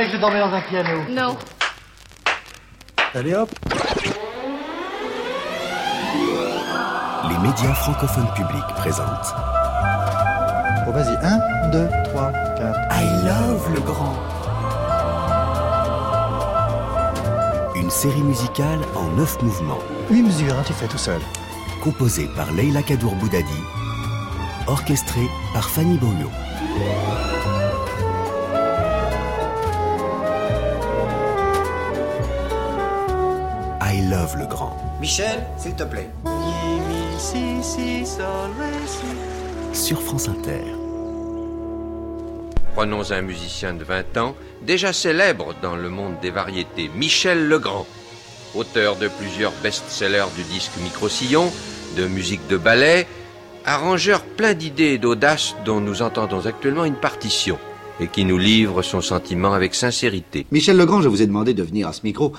me rêvais que je dormais dans un piano. Non. Allez hop Les médias francophones publics présentent Bon, vas-y, 1, 2, 3, 4. I Love le Grand. Une série musicale en neuf mouvements, 8 mesures, hein, tu fais tout seul. composée par Leila Kadour Boudadi, orchestrée par Fanny Beaulieu. Michel, s'il te plaît. Sur France Inter. Prenons un musicien de 20 ans, déjà célèbre dans le monde des variétés, Michel Legrand, auteur de plusieurs best-sellers du disque Micro-Sillon, de musique de ballet, arrangeur plein d'idées et d'audace dont nous entendons actuellement une partition et qui nous livre son sentiment avec sincérité. Michel Legrand, je vous ai demandé de venir à ce micro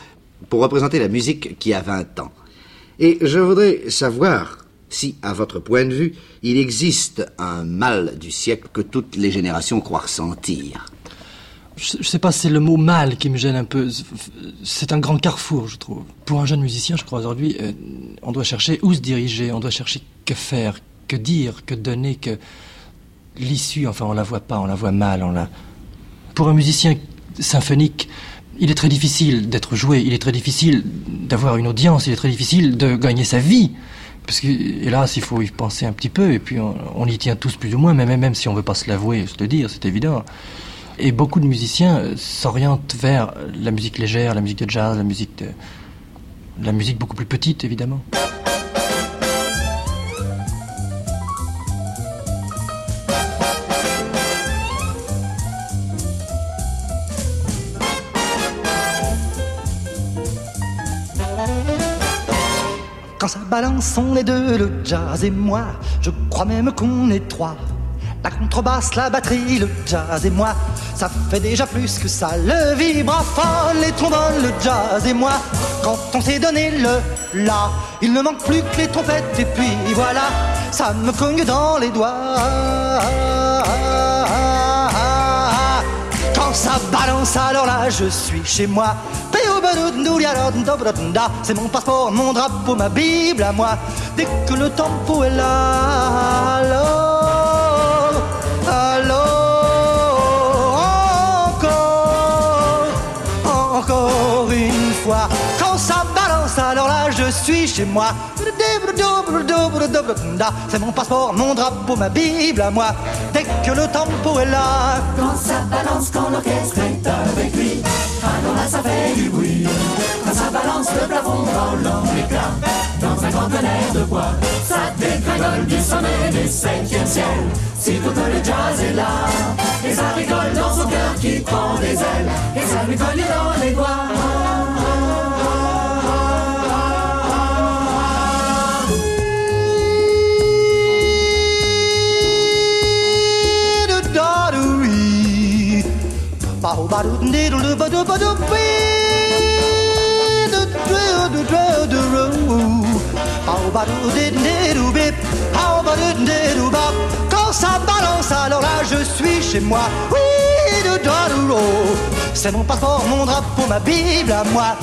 pour représenter la musique qui a 20 ans. Et je voudrais savoir si, à votre point de vue, il existe un mal du siècle que toutes les générations croient ressentir. Je, je sais pas, c'est le mot mal qui me gêne un peu. C'est un grand carrefour, je trouve. Pour un jeune musicien, je crois aujourd'hui, euh, on doit chercher où se diriger, on doit chercher que faire, que dire, que donner, que l'issue. Enfin, on la voit pas, on la voit mal. Pour un musicien symphonique, il est très difficile d'être joué, il est très difficile d'avoir une audience, il est très difficile de gagner sa vie. Parce que, hélas, il faut y penser un petit peu, et puis on, y tient tous plus ou moins, même, même si on veut pas se l'avouer, se le dire, c'est évident. Et beaucoup de musiciens euh, s'orientent vers la musique légère, la musique de jazz, la musique la musique beaucoup plus petite, évidemment. Quand ça balance, on est deux, le jazz et moi. Je crois même qu'on est trois. La contrebasse, la batterie, le jazz et moi. Ça fait déjà plus que ça. Le vibraphone, les trombones, le jazz et moi. Quand on s'est donné le la, il ne manque plus que les trompettes. Et puis voilà, ça me cogne dans les doigts. Quand ça balance, alors là, je suis chez moi. C'est mon passeport, mon drapeau, ma Bible à moi. Dès que le tempo est là, alors, alors, encore, encore une fois. Quand ça balance, alors là, je suis chez moi. C'est mon passeport, mon drapeau, ma Bible à moi. Dès que le tempo est là. Quand ça balance, quand l'orchestre est avec lui, alors là ça fait du bruit. Quand ça balance le plafond dans l'éclat, dans un conteneur de bois, ça dégringole du sommet des septième ciel. Si tout le jazz est là, et ça rigole dans son cœur qui prend des ailes, et ça lui dans les doigts. Quand ça balance, alors là je suis chez moi. C'est mon passeport, mon drapeau, ma Bible à moi.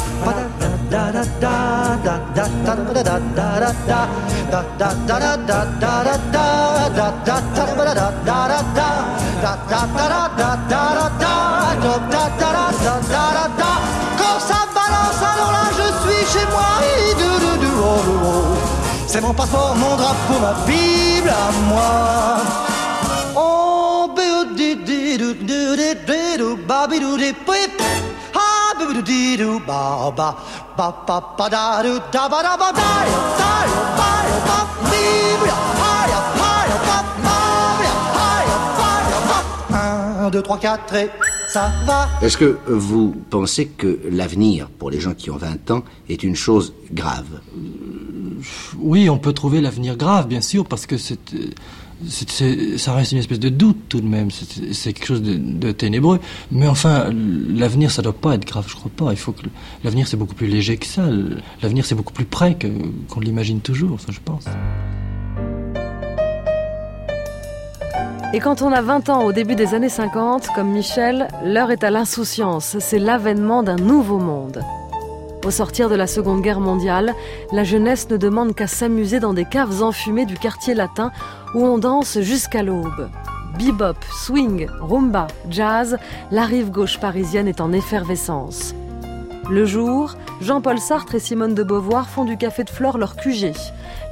Quand ça balance, alors là je suis chez moi. C'est mon passeport, mon drapeau, ma Bible à moi. Oh, Un, deux, trois, quatre et ça va. Est-ce que vous pensez que l'avenir, pour les gens qui ont 20 ans, est une chose grave? Oui, on peut trouver l'avenir grave, bien sûr, parce que c'est, ça reste une espèce de doute tout de même. C'est, quelque chose de, ténébreux. Mais enfin, l'avenir, ça doit pas être grave, je crois pas. Il faut que l'avenir, c'est beaucoup plus léger que ça. L'avenir, c'est beaucoup plus près qu'on l'imagine toujours, ça, je pense. Et quand on a 20 ans au début des années 50, comme Michel, l'heure est à l'insouciance, c'est l'avènement d'un nouveau monde. Au sortir de la Seconde Guerre mondiale, la jeunesse ne demande qu'à s'amuser dans des caves enfumées du quartier latin où on danse jusqu'à l'aube. Bebop, swing, rumba, jazz, la rive gauche parisienne est en effervescence. Le jour, Jean-Paul Sartre et Simone de Beauvoir font du café de flore leur QG.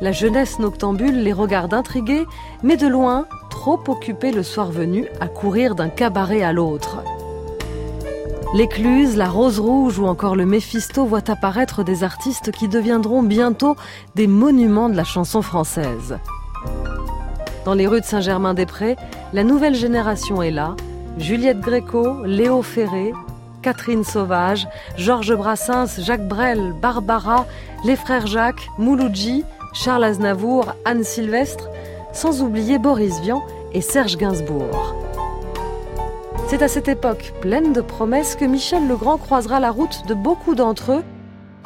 La jeunesse noctambule les regarde intrigués, mais de loin, trop occupés le soir venu à courir d'un cabaret à l'autre. L'écluse, la rose rouge ou encore le Méphisto voient apparaître des artistes qui deviendront bientôt des monuments de la chanson française. Dans les rues de Saint-Germain-des-Prés, la nouvelle génération est là. Juliette Gréco, Léo Ferré, Catherine Sauvage, Georges Brassens, Jacques Brel, Barbara, les frères Jacques, Mouloudji, Charles Aznavour, Anne Sylvestre, sans oublier Boris Vian et Serge Gainsbourg. C'est à cette époque pleine de promesses que Michel Legrand croisera la route de beaucoup d'entre eux,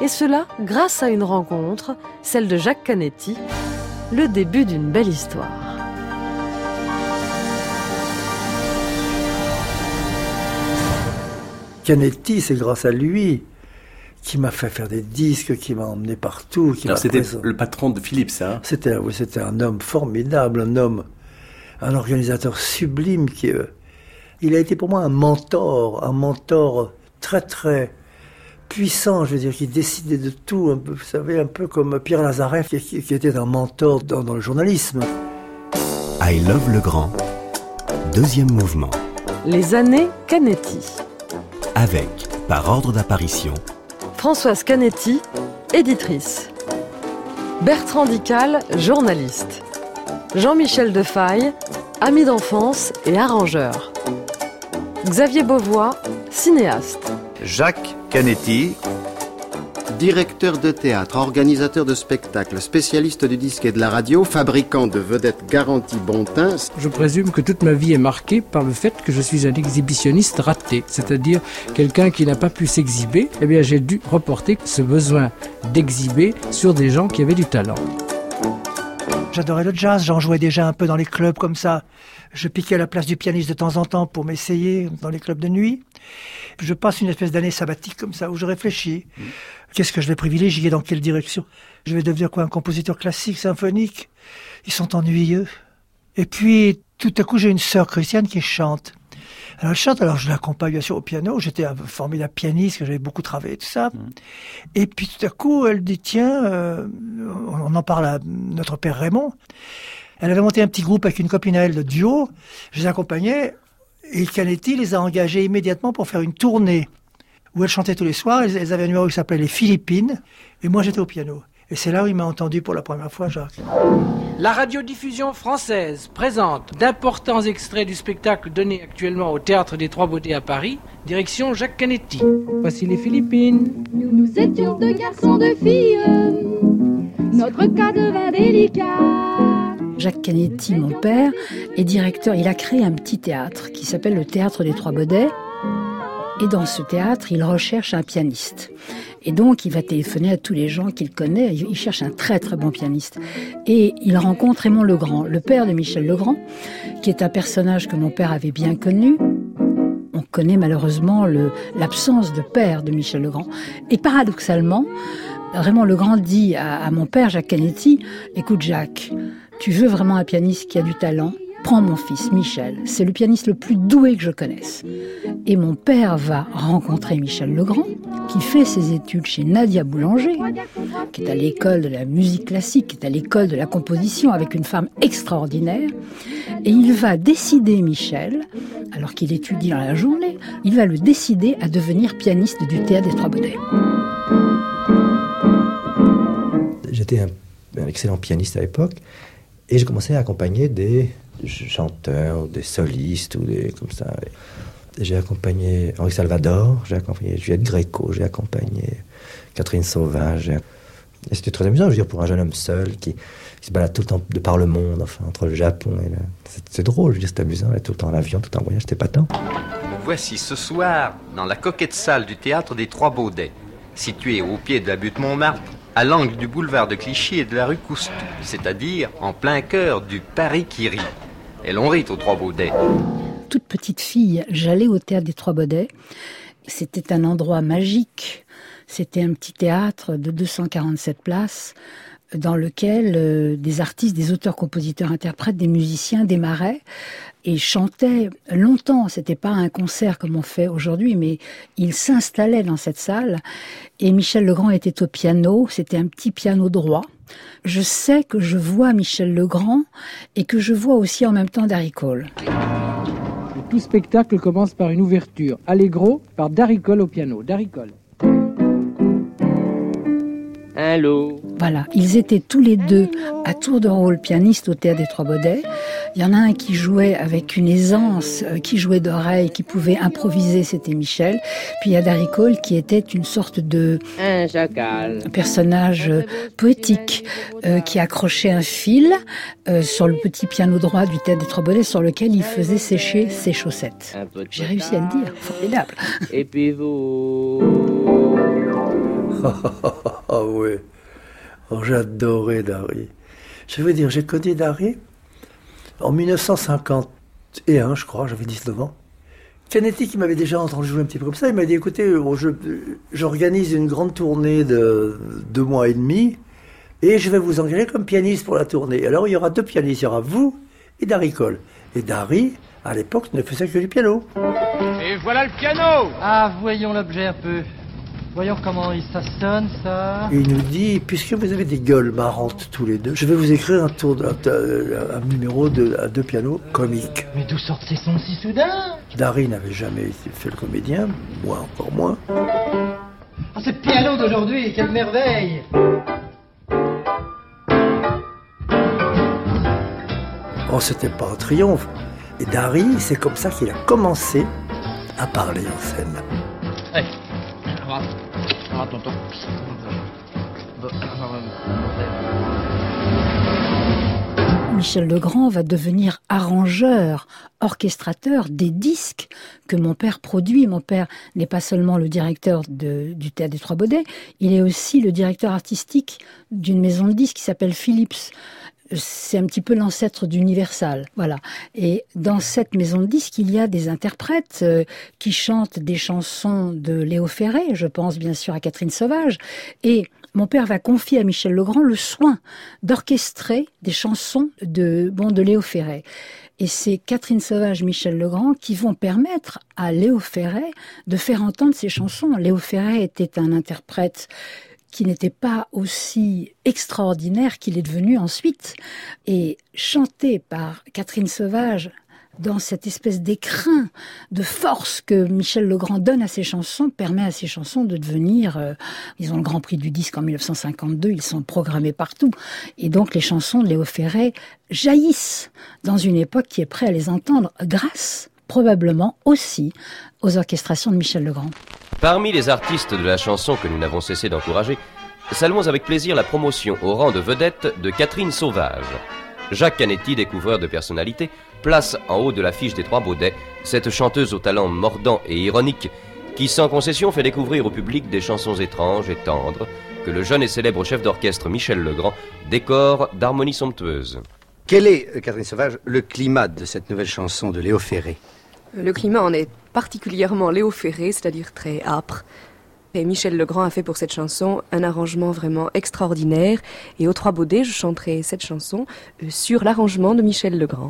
et cela grâce à une rencontre, celle de Jacques Canetti, le début d'une belle histoire. Canetti, c'est grâce à lui qui m'a fait faire des disques, qui m'a emmené partout. Qui c'était présent- le patron de Philips, hein C'était, oui, c'était un homme formidable, un homme, un organisateur sublime qui, euh, il a été pour moi un mentor, un mentor très très puissant, je veux dire, qui décidait de tout, un peu, vous savez, un peu comme Pierre Lazareff, qui, qui- qui était un mentor dans, dans le journalisme. I Love le Grand. Deuxième mouvement. Les années Canetti. Avec, par ordre d'apparition, Françoise Canetti, éditrice. Bertrand Dical, journaliste. Jean-Michel Defaille, ami d'enfance et arrangeur. Xavier Beauvois, cinéaste. Jacques Canetti, directeur de théâtre, organisateur de spectacles, spécialiste du disque et de la radio, fabricant de vedettes garantie Bontin. Je présume que toute ma vie est marquée par le fait que je suis un exhibitionniste raté, c'est-à-dire quelqu'un qui n'a pas pu s'exhiber. Eh bien, j'ai dû reporter ce besoin d'exhiber sur des gens qui avaient du talent. J'adorais le jazz, j'en jouais déjà un peu dans les clubs comme ça. Je piquais à la place du pianiste de temps en temps pour m'essayer dans les clubs de nuit. Je passe une espèce d'année sabbatique comme ça où je réfléchis. Qu'est-ce que je vais privilégier Dans quelle direction? Je vais devenir quoi Un compositeur classique, symphonique? Ils sont ennuyeux. Et puis, tout à coup, j'ai une sœur chrétienne qui chante. Alors, elle chante, alors je l'accompagne bien sûr au piano. J'étais un formidable pianiste, que j'avais beaucoup travaillé, tout ça. Et puis, tout à coup, elle dit, tiens, euh, on en parle à notre père Raymond. Elle avait monté un petit groupe avec une copine à elle de duo. Je les accompagnais. Et Canetti les a engagés immédiatement pour faire une tournée où elle chantait tous les soirs. Elles, elles avaient un numéro qui s'appelait Les Philippines. Et moi, j'étais au piano. Et c'est là où il m'a entendu pour la première fois, Jacques. La radiodiffusion française présente d'importants extraits du spectacle donné actuellement au Théâtre des Trois Beautés à Paris, direction Jacques Canetti. Voici les Philippines. Nous, nous étions deux garçons, deux filles. Notre cas devint délicat. Jacques Canetti, mon père, est directeur. Il a créé un petit théâtre qui s'appelle le Théâtre des Trois Baudets. Et dans ce théâtre, il recherche un pianiste. Et donc, il va téléphoner à tous les gens qu'il connaît. Il cherche un très très bon pianiste. Et il rencontre Raymond Legrand, le père de Michel Legrand, qui est un personnage que mon père avait bien connu. On connaît malheureusement l'absence de père de Michel Legrand. Et paradoxalement, Raymond Legrand dit à, à mon père, Jacques Canetti, écoute Jacques, tu veux vraiment un pianiste qui a du talent? Prends mon fils Michel, c'est le pianiste le plus doué que je connaisse. Et mon père va rencontrer Michel Legrand, qui fait ses études chez Nadia Boulanger, qui est à l'école de la musique classique, qui est à l'école de la composition avec une femme extraordinaire. Et il va décider, Michel, alors qu'il étudie dans la journée, il va le décider à devenir pianiste du théâtre des Trois Baudets. J'étais un, un excellent pianiste à l'époque et j'ai commencé à accompagner des chanteurs, des solistes ou des comme ça. J'ai accompagné Henri Salvador, j'ai accompagné Juliette Gréco, j'ai accompagné Catherine Sauvage. Et c'était très amusant, je veux dire, pour un jeune homme seul qui, se balade tout le temps de par le monde, enfin, entre le Japon et le... C'est, drôle, je veux dire, c'est amusant, être tout le temps en avion, tout en voyage, c'était pas tant. Voici ce soir dans la coquette salle du théâtre des Trois Baudets, située au pied de la butte Montmartre, à l'angle du boulevard de Clichy et de la rue Coustou, c'est-à-dire en plein cœur du Paris qui rit. Et l'on rit aux Trois Baudets. Toute petite fille, j'allais au théâtre des Trois Baudets. C'était un endroit magique. C'était un petit théâtre de 247 places dans lequel euh, des artistes, des auteurs, compositeurs, interprètes, des musiciens démarraient et chantaient longtemps. C'était pas un concert comme on fait aujourd'hui, mais ils s'installaient dans cette salle. Et Michel Legrand était au piano. C'était un petit piano droit. Je sais que je vois Michel Legrand et que je vois aussi en même temps Darry Cole. Tout spectacle commence par une ouverture. Allegro par Darry Cole au piano. Darry Cole. Allô Voilà, ils étaient tous les deux à tour de rôle pianiste au Théâtre des Trois Baudets. Il y en a un qui jouait avec une aisance, euh, qui jouait d'oreille, qui pouvait improviser, c'était Michel. Puis il y a Darry Cole qui était une sorte de Un chacal. personnage euh, poétique euh, qui accrochait un fil euh, sur le petit piano droit du Théâtre des Trois Baudets sur lequel il faisait sécher ses chaussettes. J'ai réussi à le dire, formidable. Et puis vous Ah ouais. Oh, J'adorais Dari. Je veux dire, j'ai connu Dari en 1951, je crois, j'avais 19 ans. Canetti, qui m'avait déjà entendu jouer un petit peu comme ça, il m'a dit écoutez, euh, je- j'organise une grande tournée de deux mois et demi et je vais vous engager comme pianiste pour la tournée. Alors il y aura deux pianistes, il y aura vous et Dari Cole. Et Dari, à l'époque, ne faisait que du piano. Et voilà le piano Ah, voyons l'objet un peu. Voyons comment il- ça sonne, ça. Il nous dit, puisque vous avez des gueules marrantes tous les deux, je vais vous écrire un tour, de- un, un numéro de, à deux pianos comiques. Mais d'où sortent ces sons si soudains? Dari n'avait jamais fait le comédien, moi encore moins. Ah, ce piano d'aujourd'hui, quelle merveille Oh, c'était pas un triomphe. Et Dari, c'est comme ça qu'il a commencé à parler en scène. Michel Legrand va devenir arrangeur, orchestrateur des disques que mon père produit. Mon père n'est pas seulement le directeur du Théâtre des Trois Baudets, il est aussi le directeur artistique d'une maison de disques qui s'appelle Philips. C'est un petit peu l'ancêtre d'Universal, voilà. Et dans cette maison de disques, il y a des interprètes euh, qui chantent des chansons de Léo Ferré. Je pense bien sûr à Catherine Sauvage. Et mon père va confier à Michel Legrand le soin d'orchestrer des chansons de, bon, de Léo Ferré. Et c'est Catherine Sauvage, Michel Legrand qui vont permettre à Léo Ferré de faire entendre ses chansons. Léo Ferré était un interprète qui n'était pas aussi extraordinaire qu'il est devenu ensuite. Et chanté par Catherine Sauvage dans cette espèce d'écrin de force que Michel Legrand donne à ses chansons permet à ses chansons de devenir, euh, ils ont le Grand Prix du disque en 1952, ils sont programmés partout. Et donc les chansons de Léo Ferré jaillissent dans une époque qui est prête à les entendre grâce probablement aussi aux orchestrations de Michel Legrand. Parmi les artistes de la chanson que nous n'avons cessé d'encourager, saluons avec plaisir la promotion au rang de vedette de Catherine Sauvage. Jacques Canetti, découvreur de personnalité, place en haut de l'affiche des Trois Baudets cette chanteuse au talent mordant et ironique qui, sans concession, fait découvrir au public des chansons étranges et tendres que le jeune et célèbre chef d'orchestre Michel Legrand décore d'harmonies somptueuses. Quel est, euh, Catherine Sauvage, le climat de cette nouvelle chanson de Léo Ferré? Le climat en est particulièrement Léo Ferré, c'est-à-dire très âpre. Et Michel Legrand a fait pour cette chanson un arrangement vraiment extraordinaire. Et aux Trois Baudets, je chanterai cette chanson euh, sur l'arrangement de Michel Legrand.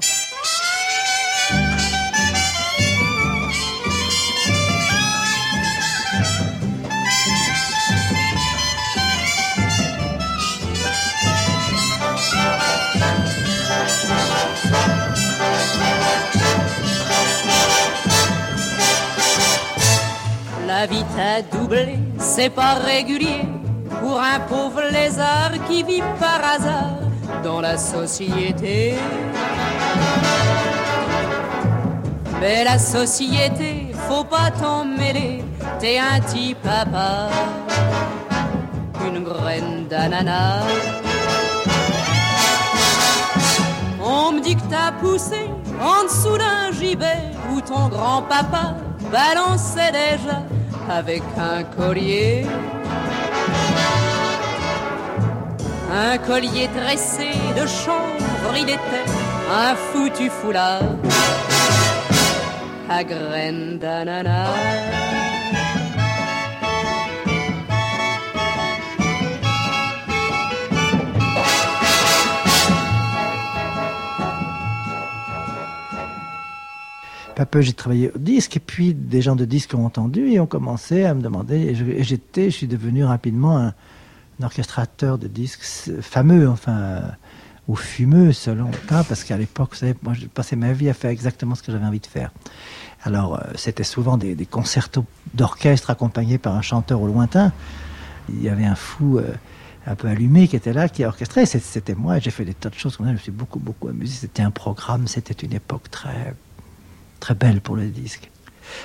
La vie t'a doublé, c'est pas régulier pour un pauvre lézard qui vit par hasard dans la société. Mais la société, faut pas t'en mêler, t'es un petit papa, une graine d'ananas. On me dit que t'as poussé en dessous d'un gibet où ton grand-papa balançait déjà avec un collier. un collier tressé de chanvre, il était un foutu foulard à graines d'ananas. Peu peu, j'ai travaillé au disque, et puis des gens de disque ont entendu et ont commencé à me demander. Et je- j'étais, je suis devenu rapidement un, orchestrateur de disques fameux, enfin, ou fumeux selon le cas, parce qu'à l'époque, vous savez, moi, j'ai passé ma vie à faire exactement ce que j'avais envie de faire. Alors, euh, c'était souvent des, des concertos d'orchestre accompagnés par un chanteur au lointain. Il y avait un fou euh, un peu allumé qui était là, qui. C'est- C'était moi, j'ai fait des tas de choses comme ça, je me suis beaucoup, beaucoup amusé. C'était un programme, c'était une époque très, très belle pour le disque.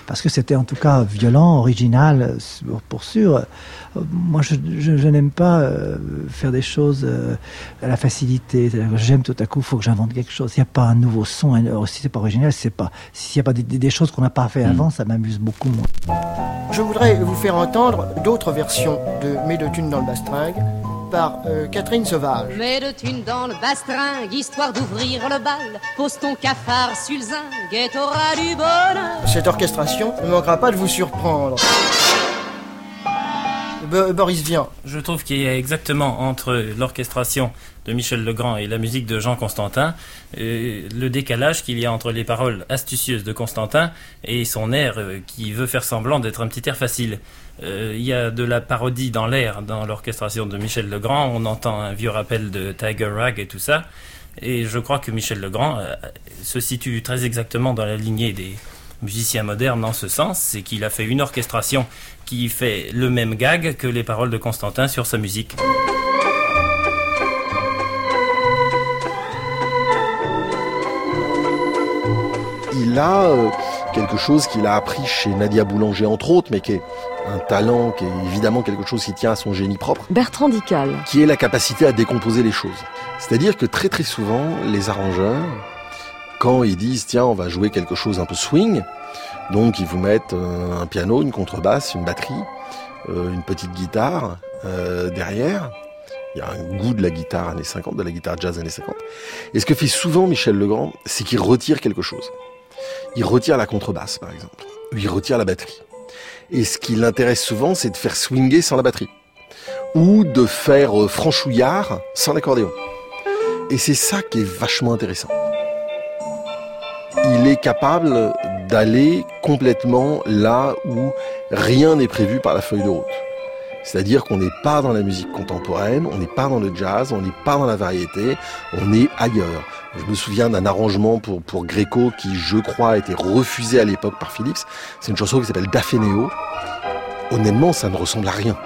Parce que c'était en tout cas violent, original, pour sûr. Moi, je, je- je n'aime pas euh, faire des choses euh, à la facilité. J'aime tout à coup, il faut que j'invente quelque chose. S'il n'y a pas un nouveau son, alors, si c'est pas original, c'est pas. S'il n'y a pas des, des- des choses qu'on n'a pas fait avant, ça m'amuse beaucoup moins. Je voudrais vous faire entendre d'autres versions de Mes deux thunes dans le bastringue par euh, Catherine Sauvage. Mets de thunes dans le bastringue, histoire d'ouvrir le bal. Pose ton cafard sur le zinc et t'auras du bonheur. Cette orchestration ne manquera pas de vous surprendre. Bo- Boris Vian. Je trouve qu'il y a exactement entre l'orchestration de Michel Legrand et la musique de Jean Constantin euh, le décalage qu'il y a entre les paroles astucieuses de Constantin et son air euh, qui veut faire semblant d'être un petit air facile. Euh, il y a de la parodie dans l'air dans l'orchestration de Michel Legrand. On entend un vieux rappel de Tiger Rag et tout ça. Et je crois que Michel Legrand se situe très exactement dans la lignée des musiciens modernes en ce sens, c'est qu'il a fait une orchestration qui fait le même gag que les paroles de Constantin sur sa musique. Il a euh, quelque chose qu'il a appris chez Nadia Boulanger entre autres, mais qui est un talent, qui est évidemment quelque chose qui tient à son génie propre, Bertrand Dical. qui est la capacité à décomposer les choses. C'est-à-dire que très très souvent, les arrangeurs, quand ils disent tiens on va jouer quelque chose un peu swing, donc ils vous mettent euh, un piano, une contrebasse, une batterie, euh, une petite guitare euh, derrière. Il y a un goût de la guitare années 50, de la guitare jazz années 50. Et ce que fait souvent Michel Legrand, c'est qu'il retire quelque chose. Il retire la contrebasse, par exemple. Il retire la batterie. Et ce qui l'intéresse souvent, c'est de faire swinger sans la batterie. Ou de faire euh, franchouillard sans l'accordéon. Et c'est ça qui est vachement intéressant. Il est capable d'aller complètement là où rien n'est prévu par la feuille de route. C'est-à-dire qu'on n'est pas dans la musique contemporaine, on n'est pas dans le jazz, on n'est pas dans la variété, on est ailleurs. Je me souviens d'un arrangement pour, pour Gréco qui, je crois, a été refusé à l'époque par Philips. C'est une chanson qui s'appelle Daphénéo. Honnêtement, ça ne ressemble à rien.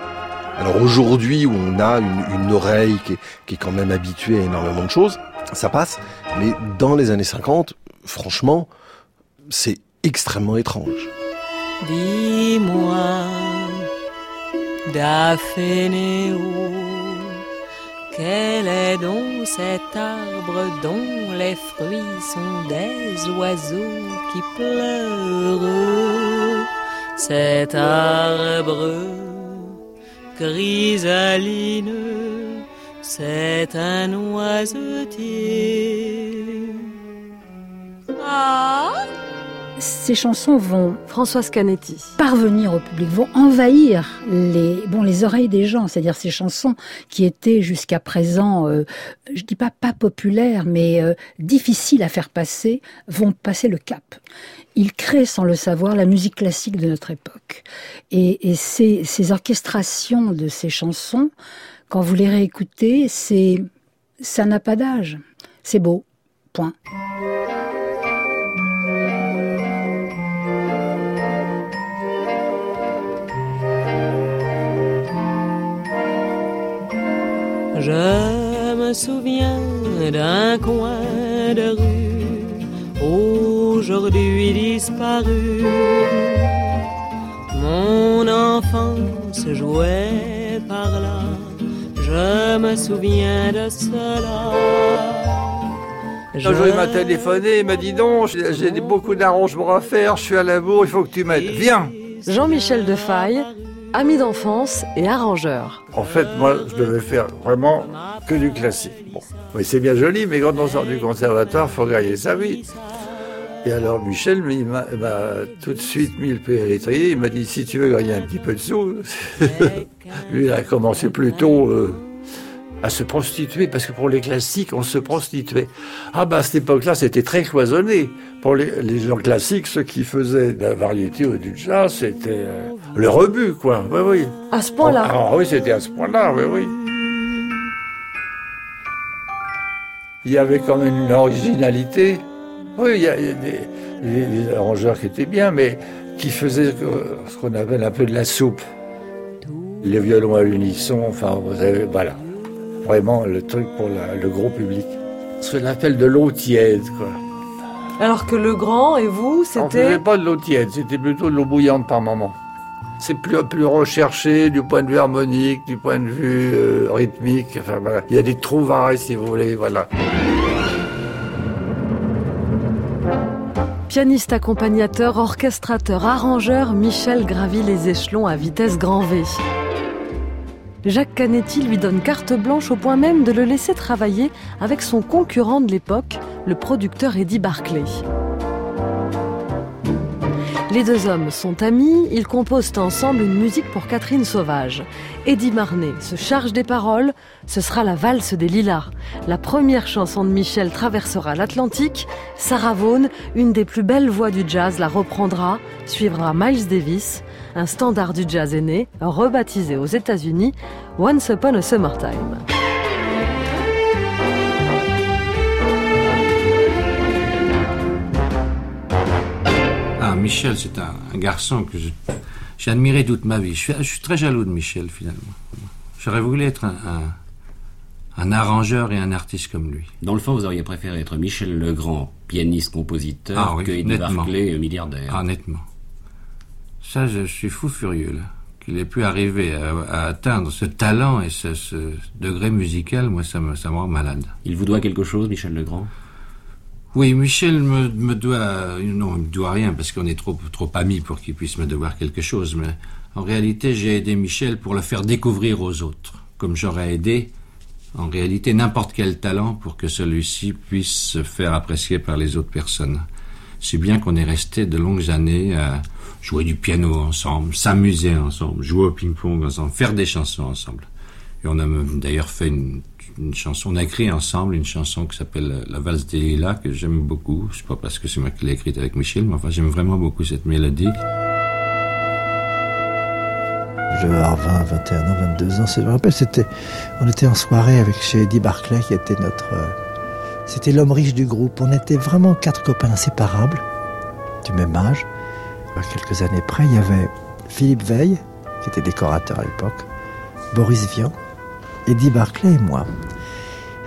Alors aujourd'hui, où on a une, oreille qui est, qui est quand même habituée à énormément de choses, ça passe. Mais dans les années 50, franchement, c'est extrêmement étrange. Dis-moi, Daphénéo, quel est donc cet arbre dont les fruits sont des oiseaux qui pleurent Cet arbre chrysaline, c'est un oisetier. Ah? Ces chansons vont Françoise Canetti parvenir au public, vont envahir les bon les oreilles des gens. C'est-à-dire ces chansons qui étaient jusqu'à présent, euh, je dis pas pas populaires, mais euh, difficiles à faire passer, vont passer le cap. Il crée sans le savoir la musique classique de notre époque. Et, et ces, ces orchestrations de ces chansons, quand vous les réécoutez, c'est ça n'a pas d'âge. C'est beau. Point. Je me souviens d'un coin de rue aujourd'hui disparu. Mon enfance jouait par là, je me souviens de cela. Un jour, il m'a téléphoné, il m'a dit non, j'ai j'ai beaucoup d'arrangements à faire, je suis à la bourre, il faut que tu m'aides. Viens Jean-Michel Defaille, ami d'enfance et arrangeur. En fait, moi, je devais faire vraiment que du classique. Bon, c'est bien joli, mais quand on sort du conservatoire, faut gagner sa vie. Et alors Michel il m'a tout de suite mis le pied. Il m'a dit si tu veux gagner un petit peu de sous, lui il a commencé plutôt euh, à se prostituer parce que pour les classiques on se prostituait. Ah bah à cette époque-là c'était très cloisonné. Pour les, les gens classiques, ceux qui faisaient de la variété ou du jazz, c'était euh, le rebut quoi. Oui oui. À ce point-là. Ah oui c'était à ce point-là. Oui oui. Il y avait quand même une originalité. Oui, il y a, il y a des, des- des arrangeurs qui étaient bien, mais qui faisaient euh, ce qu'on appelle un peu de la soupe. Les violons à l'unisson, enfin, vous avez, voilà. Vraiment le truc pour la- le gros public. Ce qu'on appelle de l'eau tiède, quoi. Alors que le grand et vous, On c'était... faisait pas de l'eau tiède, c'était plutôt de l'eau bouillante par moment. C'est plus, plus recherché du point de vue harmonique, du point de vue euh, rythmique. Enfin, voilà. Il y a des trouvailles, si vous voulez, voilà. Pianiste accompagnateur, orchestrateur, arrangeur, Michel gravit les échelons à vitesse grand V. Jacques Canetti lui donne carte blanche au point même de le laisser travailler avec son concurrent de l'époque, le producteur Eddie Barclay. Les deux hommes sont amis, ils composent ensemble une musique pour Catherine Sauvage. Eddie Marnet se charge des paroles, ce sera la valse des lilas. La première chanson de Michel traversera l'Atlantique, Sarah Vaughan, une des plus belles voix du jazz, la reprendra, suivra Miles Davis, un standard du jazz est né, rebaptisé aux États-Unis Once Upon a Summertime. Ah, Michel, c'est un, un garçon que j'ai admiré toute ma vie. Je suis, je suis très jaloux de Michel, finalement. J'aurais voulu être un, un- un arrangeur et un artiste comme lui. Dans le fond, vous auriez préféré être Michel Legrand, pianiste-compositeur, Ah oui, que nettement. Barclay, milliardaire. Ah, nettement. Ça, je suis fou furieux, là. Qu'il ait pu arriver à, à atteindre ce talent et ce, ce degré musical, moi, ça me, ça me rend malade. Il vous doit quelque chose, Michel Legrand? Oui, Michel me, me doit... Non, il me doit rien, parce qu'on est trop, trop amis pour qu'il puisse me devoir quelque chose, mais en réalité, j'ai aidé Michel pour le faire découvrir aux autres, comme j'aurais aidé, en réalité, n'importe quel talent pour que celui-ci puisse se faire apprécier par les autres personnes. Si bien qu'on est resté de longues années à jouer du piano ensemble, s'amuser ensemble, jouer au ping-pong ensemble, faire des chansons ensemble. Et on a d'ailleurs fait une, chanson, on a écrit ensemble une chanson qui s'appelle La valse des lilas, que j'aime beaucoup. C'est pas parce que c'est moi qui l'ai écrite avec Michel, mais enfin j'aime vraiment beaucoup cette mélodie. Je avoir 20, 21 ans, 22 ans. Je me rappelle, c'était, on était en soirée avec chez Eddie Barclay, qui était notre, euh, c'était l'homme riche du groupe. On était vraiment quatre copains inséparables, du même âge. À quelques années près, il y avait Philippe Veil, qui était décorateur à l'époque, Boris Vian, Eddie Barclay et moi.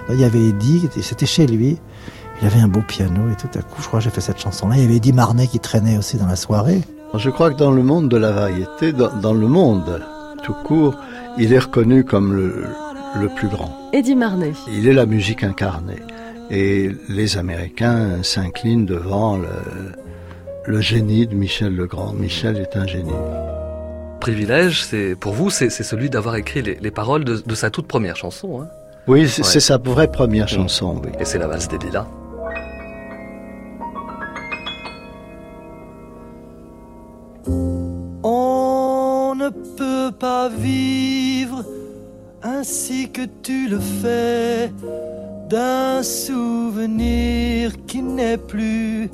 Là, il y avait Eddie, c'était chez lui. Il avait un beau piano et tout à coup, je crois que j'ai fait cette chanson-là. Il y avait Eddie Marnet qui traînait aussi dans la soirée. Je crois que dans le monde de la variété, dans, dans le monde tout court, il est reconnu comme le, le plus grand. Eddie Marnet. Il est la musique incarnée. Et les Américains s'inclinent devant le, le génie de Michel Legrand. Michel est un génie. privilège, c'est pour vous, c'est celui d'avoir écrit les, les paroles de, de sa toute première chanson. Hein. Oui, c'est Ouais. sa vraie première chanson, oui. Et c'est la valse des lilas. On ne peut pas vivre ainsi que tu le fais d'un souvenir qui n'est plus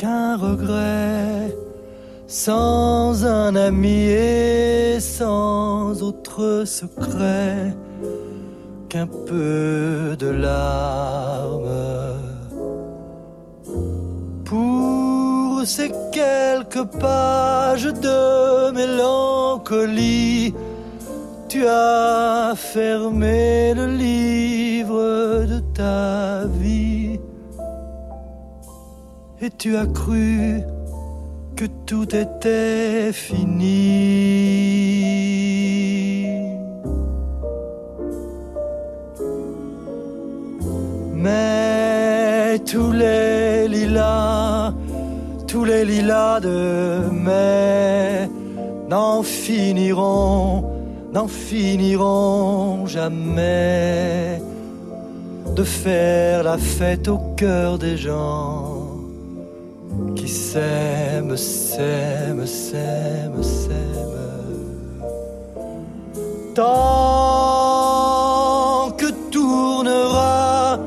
qu'un regret sans un ami et sans autre secret qu'un peu de larmes. Pour ces quelques pages de mélancolie, tu as fermé le livre de ta vie et tu as cru que tout était fini. Mais tous les lilas, tous les lilas de mai n'en finiront, n'en finiront jamais de faire la fête au cœur des gens s'aiment, s'aiment, s'aiment, s'aiment. Tant que tournera,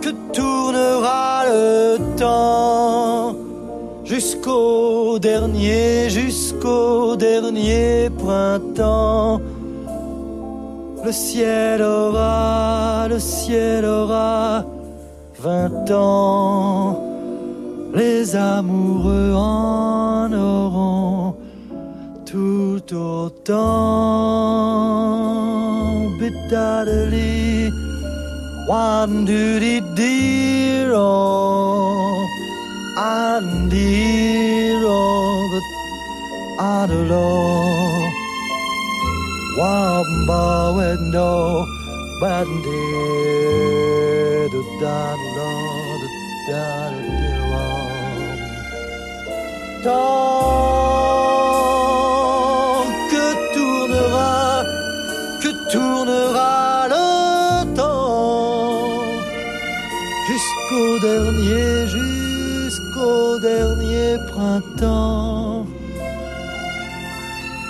que tournera le temps jusqu'au dernier, jusqu'au dernier printemps. Le ciel aura, le ciel aura vingt ans. Les amoureux en auront tout autant. Bidadali, one duty dear, oh, and dear, oh, but know. Wamba wendo, bandit, da da da da Que tournera, que tournera le temps jusqu'au dernier, jusqu'au dernier printemps.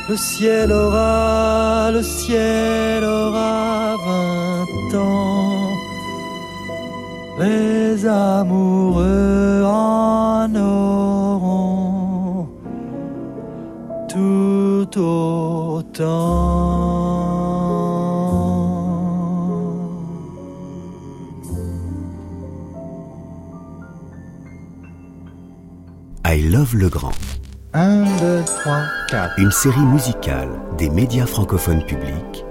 Le ciel aura, le ciel aura vingt ans. Les amoureux autant. I Love le Grand. 1, 2, 3, 4. Une série musicale des médias francophones publics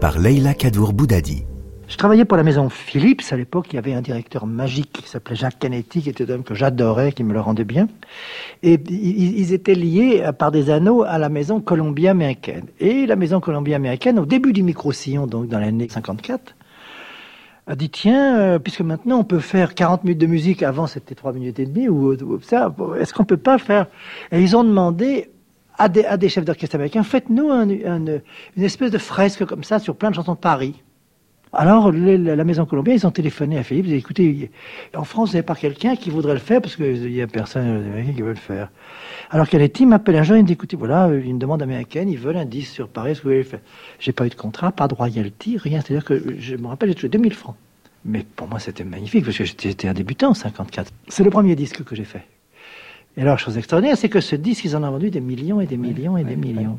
par Leila Kadour Boudadi. Je travaillais pour la maison Philips. À l'époque, il y avait un directeur magique qui s'appelait Jacques Canetti, qui était un homme que j'adorais, qui me le rendait bien. Et ils étaient liés euh, par des anneaux à la maison Columbia américaine. Et la maison Columbia américaine, au début du micro-sillon, donc dans l'année 54, a dit tiens, euh, puisque maintenant on peut faire 40 minutes de musique, avant c'était 3 minutes et demie, ou, ça, est-ce qu'on peut pas faire? Et ils ont demandé à des, chefs d'orchestre américains, faites-nous un- un- une espèce de fresque comme ça sur plein de chansons de Paris. Alors, les- la Maison Columbia, ils ont téléphoné à Philippe, ils ont dit, écoutez, en France, vous n'avez pas quelqu'un qui voudrait le faire, parce qu'il n'y a personne américain qui veut le faire. Alors Canetti m'appelle un jour, il me dit, écoutez, voilà, euh, une demande américaine, ils veulent un disque sur Paris, est-ce que vous voulez le faire? J'ai pas eu de contrat, pas de royalty, rien, c'est-à-dire que je me rappelle, j'ai touché 2000 francs. Mais pour moi, c'était magnifique, parce que j'étais j'étais un débutant en 54. C'est le premier disque que j'ai fait. Et alors, chose extraordinaire, c'est que ce disque, ils en ont vendu des millions et des millions et des millions.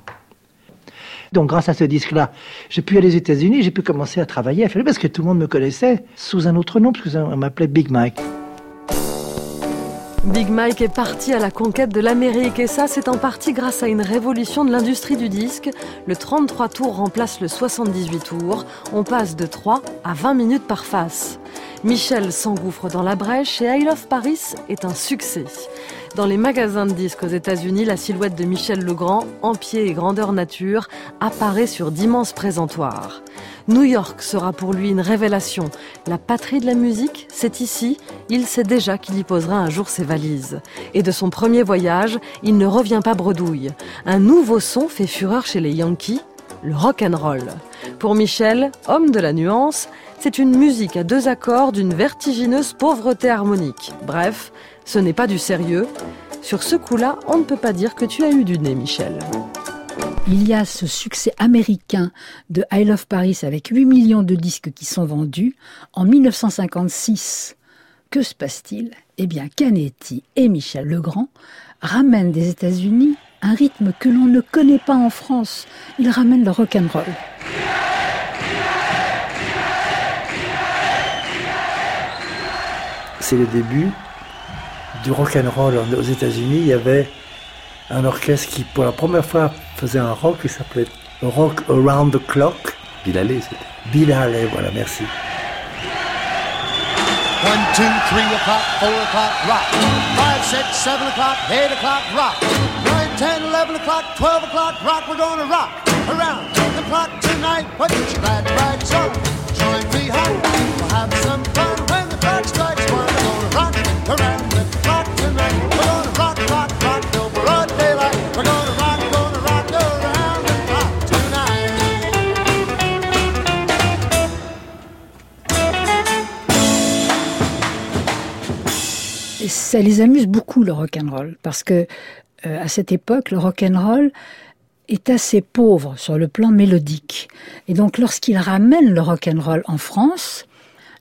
Donc, grâce à ce disque-là, j'ai pu aller aux États-Unis, j'ai pu commencer à travailler à faire parce que tout le monde me connaissait sous un autre nom, parce qu'on m'appelait Big Mike. Big Mike est parti à la conquête de l'Amérique et ça c'est en partie grâce à une révolution de l'industrie du disque. Le 33 tours remplace le 78 tours. On passe de 3 à 20 minutes par face. Michel s'engouffre dans la brèche et I Love Paris est un succès. Dans les magasins de disques aux États-Unis, la silhouette de Michel Legrand, en pied et grandeur nature, apparaît sur d'immenses présentoirs. New York sera pour lui une révélation. La patrie de la musique, c'est ici. Il sait déjà qu'il y posera un jour ses valises. Et de son premier voyage, il ne revient pas bredouille. Un nouveau son fait fureur chez les Yankees, le rock and roll. Pour Michel, homme de la nuance, c'est une musique à deux accords d'une vertigineuse pauvreté harmonique. Bref, ce n'est pas du sérieux. Sur ce coup-là, on ne peut pas dire que tu as eu du nez, Michel. Il y a ce succès américain de I Love Paris avec 8 millions de disques qui sont vendus. En 1956, que se passe-t-il? Eh bien, Canetti et Michel Legrand ramènent des États-Unis un rythme que l'on ne connaît pas en France. Ils ramènent le rock and roll. C'est le début du rock and roll aux États-Unis. Il y avait un orchestre qui, pour la première fois, faisait un rock qui s'appelait Rock Around the Clock. Bill Haley, c'était. Bill Haley, voilà, merci. One, two, three o'clock, four o'clock, rock. Five, six, seven o'clock, eight o'clock, rock. Nine, ten, eleven o'clock, twelve o'clock, rock. We're gonna rock around the clock tonight. What you glad to ride song? Join me home. We'll have some fun ça les amuse beaucoup le rock and roll parce que euh, à cette époque, le rock and roll est assez pauvre sur le plan mélodique. Et donc, lorsqu'il ramène le rock and roll en France,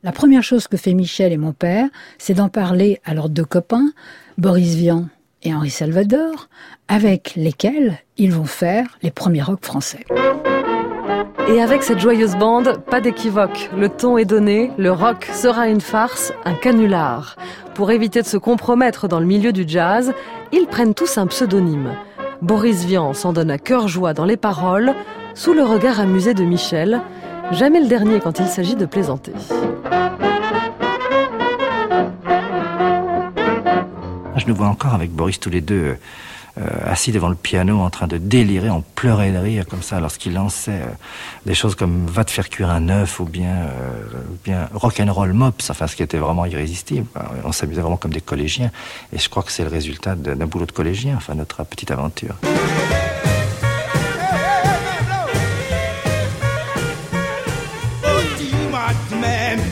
la première chose que fait Michel et mon père, c'est d'en parler à leurs deux copains, Boris Vian et Henri Salvador, avec lesquels ils vont faire les premiers rock français. Et avec cette joyeuse bande, pas d'équivoque. Le ton est donné, le rock sera une farce, un canular. Pour éviter de se compromettre dans le milieu du jazz, ils prennent tous un pseudonyme. Boris Vian s'en donne à cœur joie dans les paroles, sous le regard amusé de Michel, jamais le dernier quand il s'agit de plaisanter. Je nous vois encore avec Boris tous les deux euh, assis devant le piano en train de délirer, en pleurer de rire comme ça lorsqu'il lançait euh, des choses comme Va te faire cuire un œuf ou bien, euh, bien rock'n'roll mops, enfin ce qui était vraiment irrésistible. On s'amusait vraiment comme des collégiens et je crois que c'est le résultat d'un boulot de collégien, enfin notre petite aventure.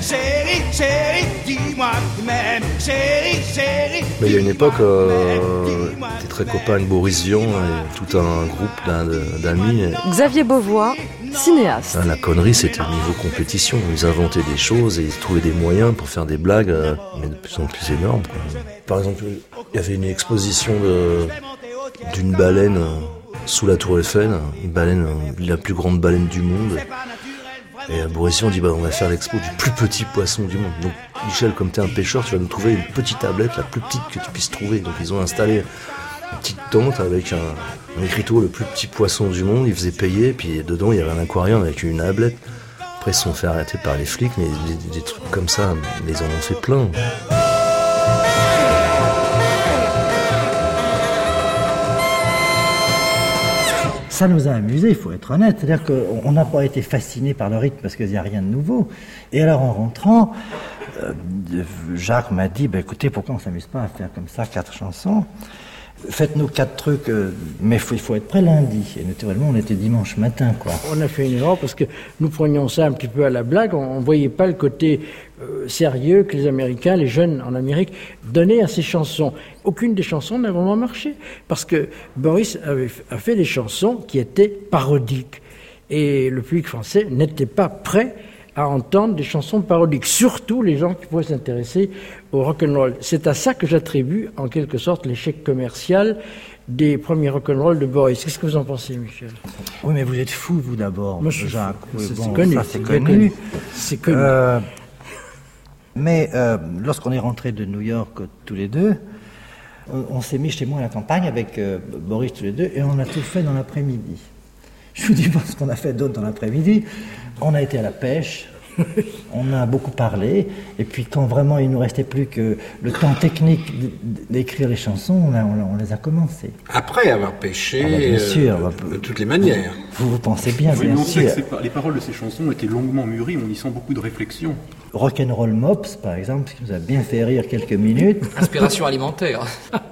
Chérie, chérie, dis-moi même, chérie, chérie. Mais il y a une époque, euh, était très copain avec Boris Vian et tout un groupe d'amis. Xavier Beauvois, cinéaste. Ah, la connerie, c'était au niveau compétition. Ils inventaient des choses et ils trouvaient des moyens pour faire des blagues, euh, mais de plus en plus énormes. Par exemple, il y avait une exposition d'une baleine euh, sous la tour Eiffel, une baleine, euh, la plus grande baleine du monde. Et à on dit bah on va faire l'expo du plus petit poisson du monde. Donc Michel, comme tu es un pêcheur, tu vas nous trouver une petite tablette, la plus petite que tu puisses trouver. Donc ils ont installé une petite tente avec un, écriteau, le plus petit poisson du monde. Ils faisaient payer, puis dedans il y avait un aquarium avec une tablette. Après ils se sont fait arrêter par les flics, mais des, des trucs comme ça, ils en ont fait plein. Ça nous a amusé, il faut être honnête. C'est-à-dire qu'on n'a pas été fasciné par le rythme parce qu'il n'y a rien de nouveau. Et alors en rentrant, euh, Jacques m'a dit, bah, écoutez, pourquoi on ne s'amuse pas à faire comme ça quatre chansons? Faites-nous quatre trucs, euh, mais il faut être prêt lundi. Et naturellement, on était dimanche matin. On a fait une erreur parce que nous prenions ça un petit peu à la blague. On ne voyait pas le côté euh, sérieux que les Américains, les jeunes en Amérique, donnaient à ces chansons. Aucune des chansons n'a vraiment marché parce que Boris avait, a fait des chansons qui étaient parodiques. Et le public français n'était pas prêt à entendre des chansons parodiques, surtout les gens qui pourraient s'intéresser au rock'n'roll. C'est à ça que j'attribue en quelque sorte l'échec commercial des premiers rock'n'roll de Boris. Qu'est-ce que vous en pensez, Michel? Oui, mais vous êtes fou, vous d'abord, Jacques. c'est connu. C'est connu. C'est connu. Euh, mais euh, lorsqu'on est rentré de New York tous les deux, on, s'est mis chez moi à la campagne avec euh, Boris tous les deux et on a tout fait dans l'après-midi. Je vous dis pas ce qu'on a fait d'autre dans l'après-midi. On a été à la pêche, on a beaucoup parlé, et puis quand vraiment il ne nous restait plus que le temps technique d'écrire les chansons, on, les a commencées. Après avoir pêché, ah bah, bien sûr, euh, de toutes les manières. Vous, vous pensez bien, bien sûr. les paroles de ces chansons été longuement mûries, on y sent beaucoup de réflexion. Rock'n'Roll Mops, par exemple, qui nous a bien fait rire quelques minutes. Inspiration alimentaire.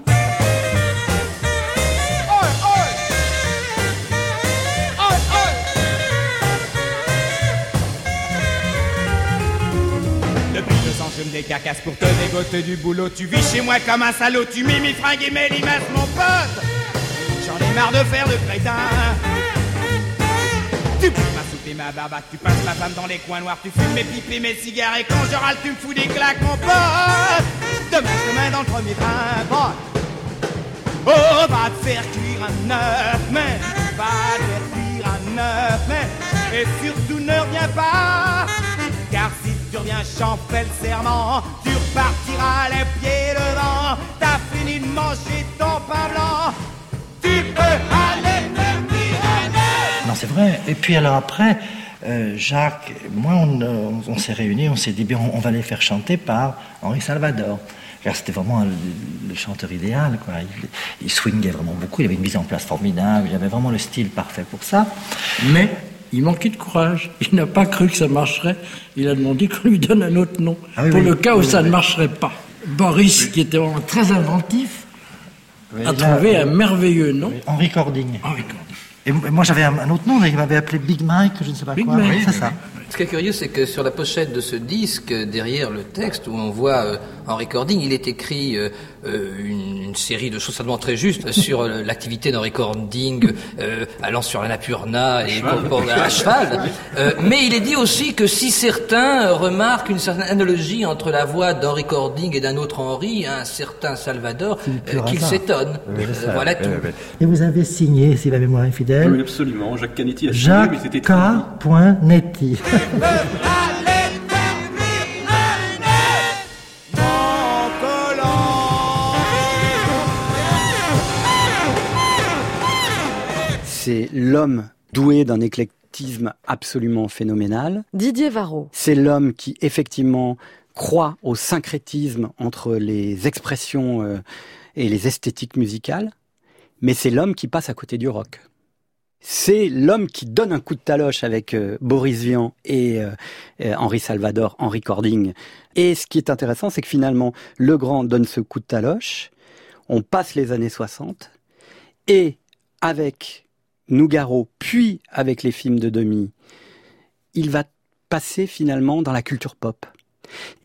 je me décarcasse pour te dégoter du boulot. Tu vis chez moi comme un salaud, tu m'imites fringues et mes limaces, mon pote. J'en ai marre de faire le crétin. Tu peux ma soupe et ma barbac, tu passes ma femme dans les coins noirs, tu fumes mes pipes et mes cigares et quand je râle, tu me fous des claques, mon pote. Demain, demain dans le premier train. Oh, va te faire cuire un œuf, mais va te faire cuire un œuf, mais et surtout ne reviens pas, car si tu reviens, j'en fais le serment. Tu repartiras les pieds devant. T'as fini de manger ton pain blanc. Tu peux aller me Non, c'est vrai. Et puis alors après, euh, Jacques, moi, on, s'est réunis, on s'est dit, bien, on, va les faire chanter par Henri Salvador. Car c'était vraiment le, chanteur idéal. Quoi. Il, il swingait vraiment beaucoup, il avait une mise en place formidable, il avait vraiment le style parfait pour ça. Mais il manquait de courage. Il n'a pas cru que ça marcherait. Il a demandé qu'on lui donne un autre nom. Ah pour le cas où ça ne marcherait pas. Boris, qui était vraiment très inventif, a trouvé un merveilleux nom. Henri Cording. Henri Cording. Et moi j'avais un autre nom, il m'avait appelé Big Mike, je ne sais pas Big quoi. Mike. c'est ça. Ce qui est curieux, c'est que sur la pochette de ce disque, derrière le texte, où on voit euh, en recording. Il est écrit euh, euh, une, une série de choses certainement très justes sur euh, l'activité d'un recording euh, allant sur la Napurna et cheval. à cheval. Euh, mais il est dit aussi que si certains remarquent une certaine analogie entre la voix d'un recording et d'un autre Henri, un certain Salvador, euh, Euh, ça. voilà tout. Et vous avez signé, si la mémoire est fidèle, Oui, absolument. Jacques Canetti a signé, mais Jacques c'était K. Netti. C'est l'homme doué d'un éclectisme absolument phénoménal. Didier Varro. C'est l'homme qui, effectivement, croit au syncrétisme entre les expressions euh, et les esthétiques musicales, mais c'est l'homme qui passe à côté du rock. C'est l'homme qui donne un coup de taloche avec euh, Boris Vian et euh, Henri Salvador en recording. Et ce qui est intéressant, c'est que finalement, Le Grand donne ce coup de taloche, on passe les années 60, et avec Nougaro, puis avec les films de Demi, il va passer finalement dans la culture pop.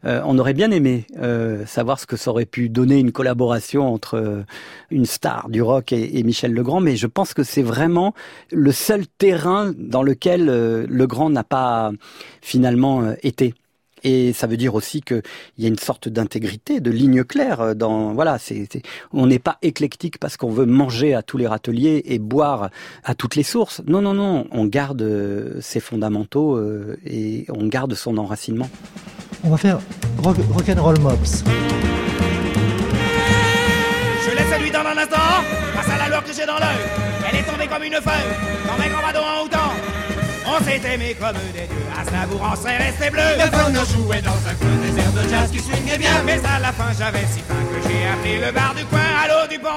Euh, on aurait bien aimé euh, savoir ce que ça aurait pu donner une collaboration entre euh, une star du rock et, Michel Legrand, mais je pense que c'est vraiment le seul terrain dans lequel Legrand n'a pas finalement été. Et ça veut dire aussi qu'il y a une sorte d'intégrité, de ligne claire euh, dans voilà. C'est, c'est- on n'est pas éclectique parce qu'on veut manger à tous les râteliers et boire à toutes les sources. Non, non, non. On garde euh, ses fondamentaux euh, et on garde son enracinement. On va faire rock, rock'n'roll mops. Je l'ai séduite en un instant, grâce à la lueur que j'ai dans l'œil. Elle est tombée comme une feuille, dans mes grands badauds en houtan. On s'est aimé comme des dieux, Aznavour en serait resté bleu. Le bonheur jouait dans un coin des airs de jazz qui swingaient bien. Mais à la fin, j'avais si faim que j'ai appelé le bar du coin. Allô, du pont,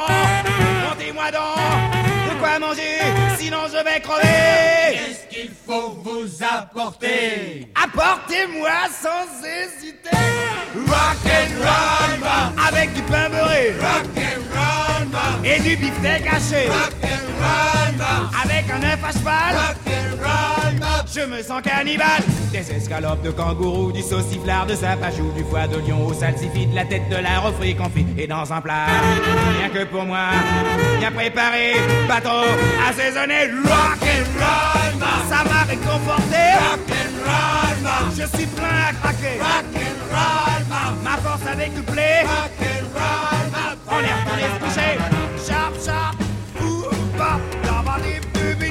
montez-moi donc de quoi manger, sinon je vais crever. Qu'est-ce qu'il faut vous apporter? Apportez-moi sans hésiter Rock and roll, avec du pain beurré Rock and roll, et du beefsteak haché Rock and. Avec un œuf à cheval. Je me sens cannibale Des escalopes de kangourou, du sauciflard, de sapajou, du foie de lion au salsifis, de la tête de la refrit confit et dans un plat. Rien que pour moi, bien préparé, assaisonné, and roll, ma. ça m'a réconforté. Je suis plein à craquer. Ma. force a décuplé. Rock and roll, ma. on est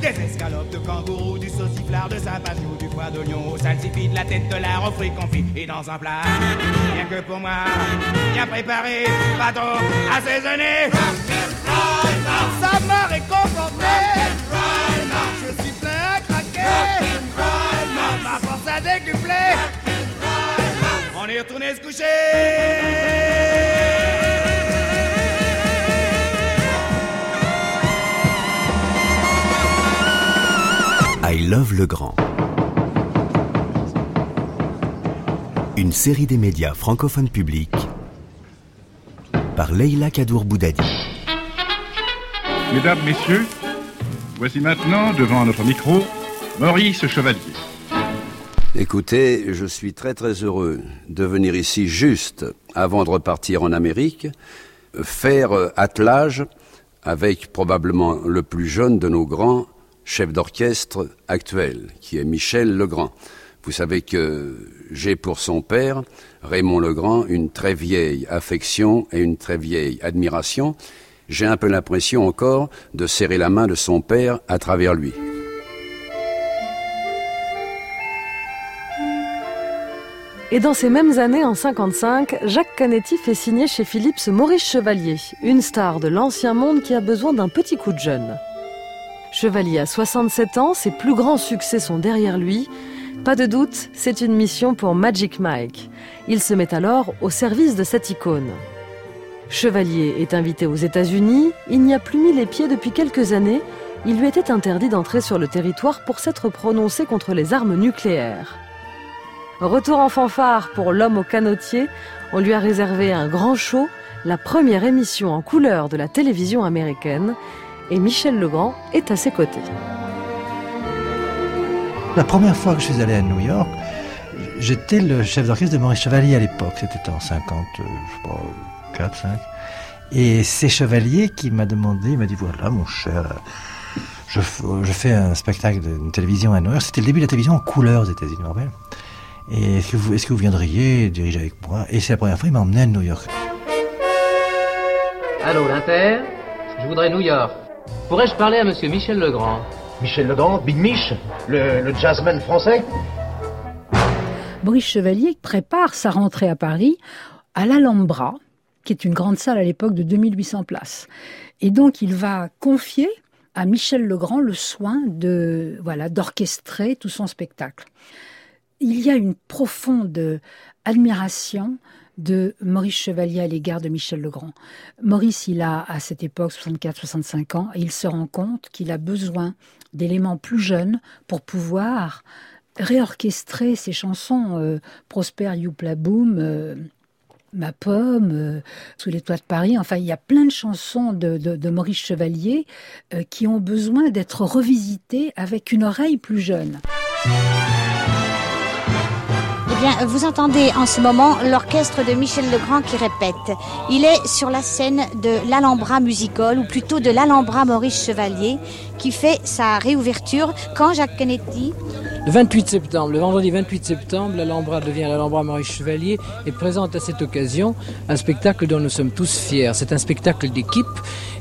Des escalopes de kangourou, du sauciflard, de sapajou Du foie d'oignon. Au salsifis, de la tête de la refrit confit Et dans un plat, rien que pour moi Bien préparé, bateau assaisonné. Ça m'a réconforté Je suis plein à craquer. Ma force a décuplé. On est retourné se coucher I Love le Grand. Une série des médias francophones publics par Leila Kadour Boudadi. Mesdames, Messieurs, voici maintenant, devant notre micro, Maurice Chevalier. Écoutez, je suis très très heureux de venir ici juste avant de repartir en Amérique, faire euh, attelage avec probablement le plus jeune de nos grands chefs d'orchestre actuels, qui est Michel Legrand. Vous savez que j'ai pour son père, Raymond Legrand, une très vieille affection et une très vieille admiration. J'ai un peu l'impression encore de serrer la main de son père à travers lui. Et dans ces mêmes années, en 55, Jacques Canetti fait signer chez Philips Maurice Chevalier, une star de l'ancien monde qui a besoin d'un petit coup de jeune. Chevalier a 67 ans, ses plus grands succès sont derrière lui. Pas de doute, c'est une mission pour Magic Mike. Il se met alors au service de cette icône. Chevalier est invité aux États-Unis, il n'y a plus mis les pieds depuis quelques années, il lui était interdit d'entrer sur le territoire pour s'être prononcé contre les armes nucléaires. Retour en fanfare pour l'homme au canotier, on lui a réservé un grand show, la première émission en couleur de la télévision américaine, et Michel Legrand est à ses côtés. La première fois que je suis allé à New York, j'étais le chef d'orchestre de Maurice Chevalier à l'époque, c'était en 50, euh, je sais pas, 4, 5. Et c'est Chevalier qui m'a demandé, il m'a dit voilà mon cher, je, je fais un spectacle de télévision à New York, c'était le début de la télévision en couleur aux États-Unis, Et est-ce que, vous, est-ce que vous viendriez diriger avec moi? Et c'est la première fois qu'il m'a emmené à New York. Allô, l'Inter? Je voudrais New York. Pourrais-je parler à monsieur Michel Legrand? Michel Legrand, Big Mich, le, le jazzman français Maurice Chevalier prépare sa rentrée à Paris à l'Alhambra, qui est une grande salle à l'époque de 2800 places. Et donc il va confier à Michel Legrand le soin de voilà d'orchestrer tout son spectacle. Il y a une profonde admiration de Maurice Chevalier à l'égard de Michel Legrand. Maurice, il a à cette époque 64-65 ans et il se rend compte qu'il a besoin d'éléments plus jeunes pour pouvoir réorchestrer ses chansons euh, Prosper Youpla Boom, euh, Ma pomme, euh, Sous les toits de Paris. Enfin, il y a plein de chansons de, Maurice Chevalier qui ont besoin d'être revisitées avec une oreille plus jeune vous entendez en ce moment l'orchestre de Michel Legrand qui répète. Il est sur la scène de l'Alhambra Musical, ou plutôt de l'Alhambra Maurice Chevalier, qui fait sa réouverture quand Jacques Kennedy. Le 28 septembre, le vendredi 28 septembre, l'Alhambra devient l'Alhambra Maurice Chevalier et présente à cette occasion un spectacle dont nous sommes tous fiers. C'est un spectacle d'équipe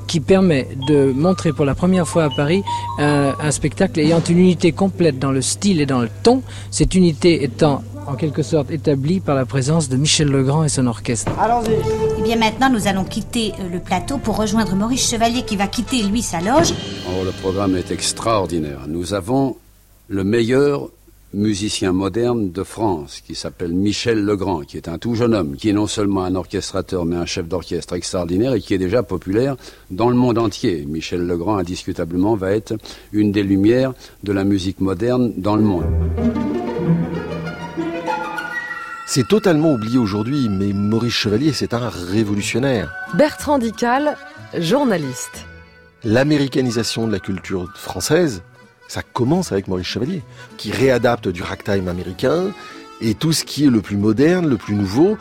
qui permet de montrer pour la première fois à Paris un, un, spectacle ayant une unité complète dans le style et dans le ton, cette unité étant en quelque sorte établie par la présence de Michel Legrand et son orchestre. Allons-y. Eh bien maintenant, nous allons quitter euh, le plateau pour rejoindre Maurice Chevalier qui va quitter, lui, sa loge. Oh, le programme est extraordinaire. Nous avons le meilleur musicien moderne de France qui s'appelle Michel Legrand, qui est un tout jeune homme, qui est non seulement un orchestrateur, mais un chef d'orchestre extraordinaire et qui est déjà populaire dans le monde entier. Michel Legrand, indiscutablement, va être une des lumières de la musique moderne dans le monde. C'est totalement oublié aujourd'hui, mais Maurice Chevalier, c'est un révolutionnaire. Bertrand Dical, journaliste. L'américanisation de la culture française, ça commence avec Maurice Chevalier, qui réadapte du ragtime américain et tout ce qui est le plus moderne, le plus nouveau.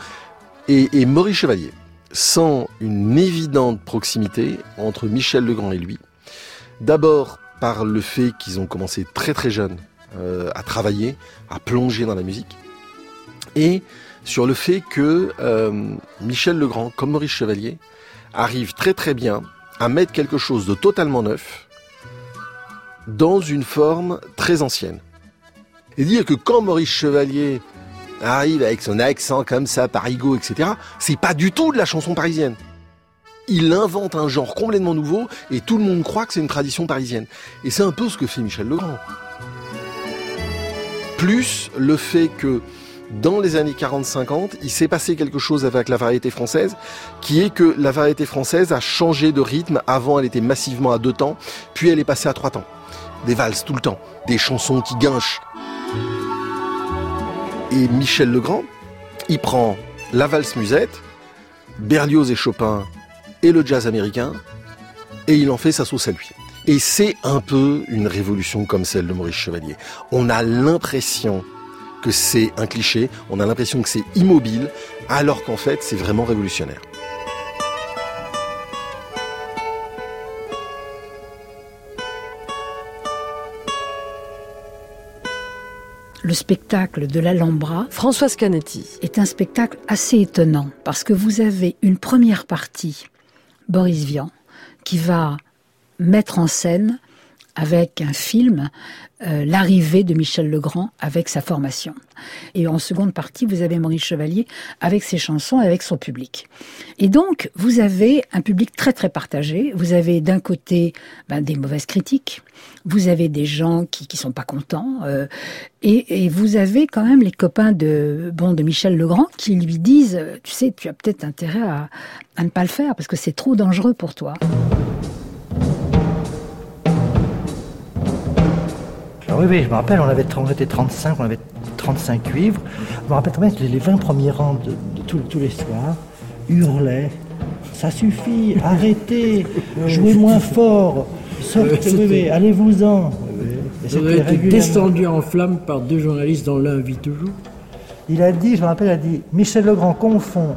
Et, et Maurice Chevalier, sans une évidente proximité entre Michel Legrand et lui, d'abord par le fait qu'ils ont commencé très très jeunes euh, à travailler, à plonger dans la musique, et sur le fait que euh, Michel Legrand, comme Maurice Chevalier, arrive très très bien à mettre quelque chose de totalement neuf dans une forme très ancienne. Et dire que quand Maurice Chevalier arrive avec son accent comme ça, parigo, etc., c'est pas du tout de la chanson parisienne. Il invente un genre complètement nouveau et tout le monde croit que c'est une tradition parisienne. Et c'est un peu ce que fait Michel Legrand. Plus le fait que dans les années 40-50, il s'est passé quelque chose avec la variété française, qui est que la variété française a changé de rythme. Avant, elle était massivement à deux temps, puis elle est passée à trois temps. Des valses tout le temps, des chansons qui guinchent. Et Michel Legrand, il prend la valse musette, Berlioz et Chopin et le jazz américain, et il en fait sa sauce à lui. Et c'est un peu une révolution comme celle de Maurice Chevalier. On a l'impression que c'est un cliché, on a l'impression que c'est immobile, alors qu'en fait c'est vraiment révolutionnaire. Le spectacle de l'Alhambra, Françoise Canetti, est un spectacle assez étonnant parce que vous avez une première partie, Boris Vian, qui va mettre en scène avec un film, euh, l'arrivée de Michel Legrand avec sa formation. Et en seconde partie, vous avez Maurice Chevalier avec ses chansons et avec son public. Et donc, vous avez un public très très partagé. Vous avez d'un côté ben, des mauvaises critiques, vous avez des gens qui qui sont pas contents, euh, et, et, vous avez quand même les copains de bon de Michel Legrand qui lui disent, tu sais, tu as peut-être intérêt à, à ne pas le faire parce que c'est trop dangereux pour toi. Oui, oui, je me rappelle, on, avait, on était 35, on avait 35 cuivres. Je me rappelle très bien que les 20 premiers rangs de, de tous, tous les soirs hurlaient Ça suffit, arrêtez, jouez moins fort, sortez, allez-vous-en. Vous avez été descendu en flammes par deux journalistes dont l'un vit toujours. Il a dit, je me rappelle, il a dit Michel Legrand confond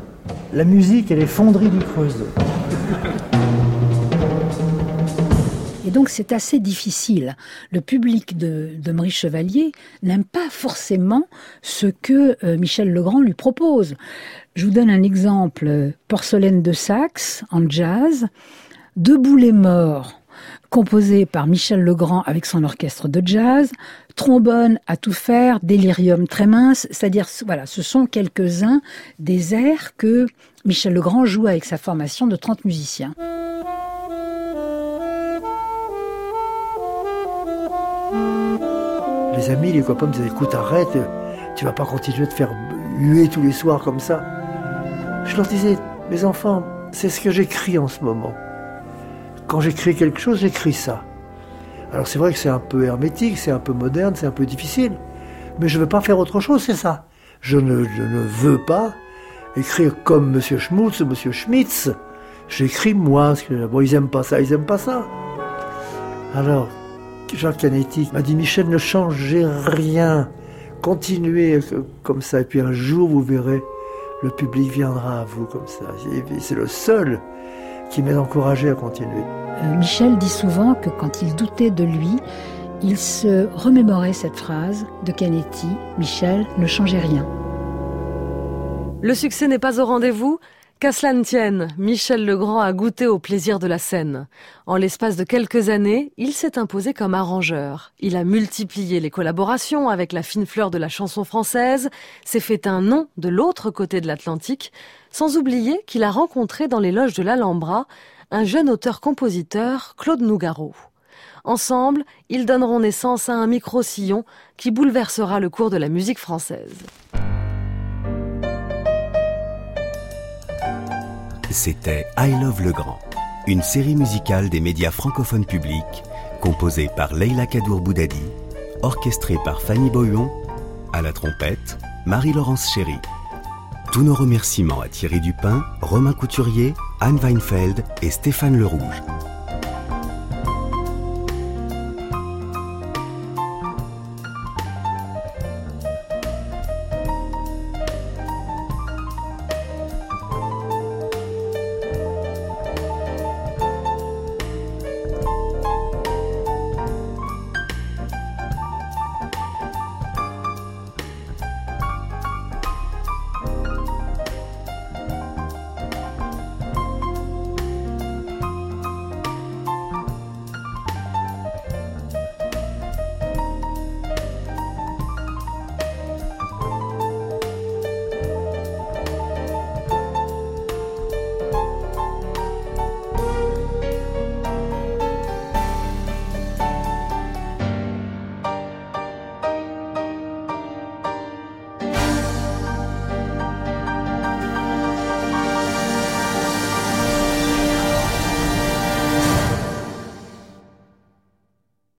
la musique et les fonderies du Creusot. Et donc c'est assez difficile. Le public de, Maurice Chevalier n'aime pas forcément ce que euh, Michel Legrand lui propose. Je vous donne un exemple. Porcelaine de saxe en jazz, Debout les morts composé par Michel Legrand avec son orchestre de jazz, trombone à tout faire, délirium très mince, c'est-à-dire voilà, ce sont quelques-uns des airs que Michel Legrand joue avec sa formation de 30 musiciens. Les amis, les copains me disaient écoute, arrête, tu vas pas continuer de faire huer tous les soirs comme ça. Je leur disais, mes enfants, c'est ce que j'écris en ce moment. Quand j'écris quelque chose, j'écris ça. Alors c'est vrai que c'est un peu hermétique, c'est un peu moderne, c'est un peu difficile, mais je ne veux pas faire autre chose, c'est ça. Je ne, ne, veux pas écrire comme M. Schmutz ou M. Schmitz. J'écris moi, parce que bon, ils aiment pas ça, ils aiment pas ça. Alors, Jacques Canetti m'a dit Michel, ne changez rien, continuez comme ça, et puis un jour vous verrez, le public viendra à vous comme ça. C'est le seul qui m'a encouragé à continuer. Euh, Michel dit souvent que quand il doutait de lui, il se remémorait cette phrase de Canetti Michel ne changeait rien. Le succès n'est pas au rendez-vous Qu'à cela ne tienne, Michel Legrand a goûté au plaisir de la scène. En l'espace de quelques années, il s'est imposé comme arrangeur. Il a multiplié les collaborations avec la fine fleur de la chanson française, s'est fait un nom de l'autre côté de l'Atlantique, sans oublier qu'il a rencontré dans les loges de l'Alhambra un jeune auteur-compositeur, Claude Nougaro. Ensemble, ils donneront naissance à un micro-sillon qui bouleversera le cours de la musique française. C'était I Love Legrand, une série musicale des médias francophones publics, composée par Leila Kadour Boudadi, orchestrée par Fanny Boyon, à la trompette, Marie-Laurence Chéry. Tous nos remerciements à Thierry Dupin, Romain Couturier, Anne Weinfeld et Stéphane Le Rouge.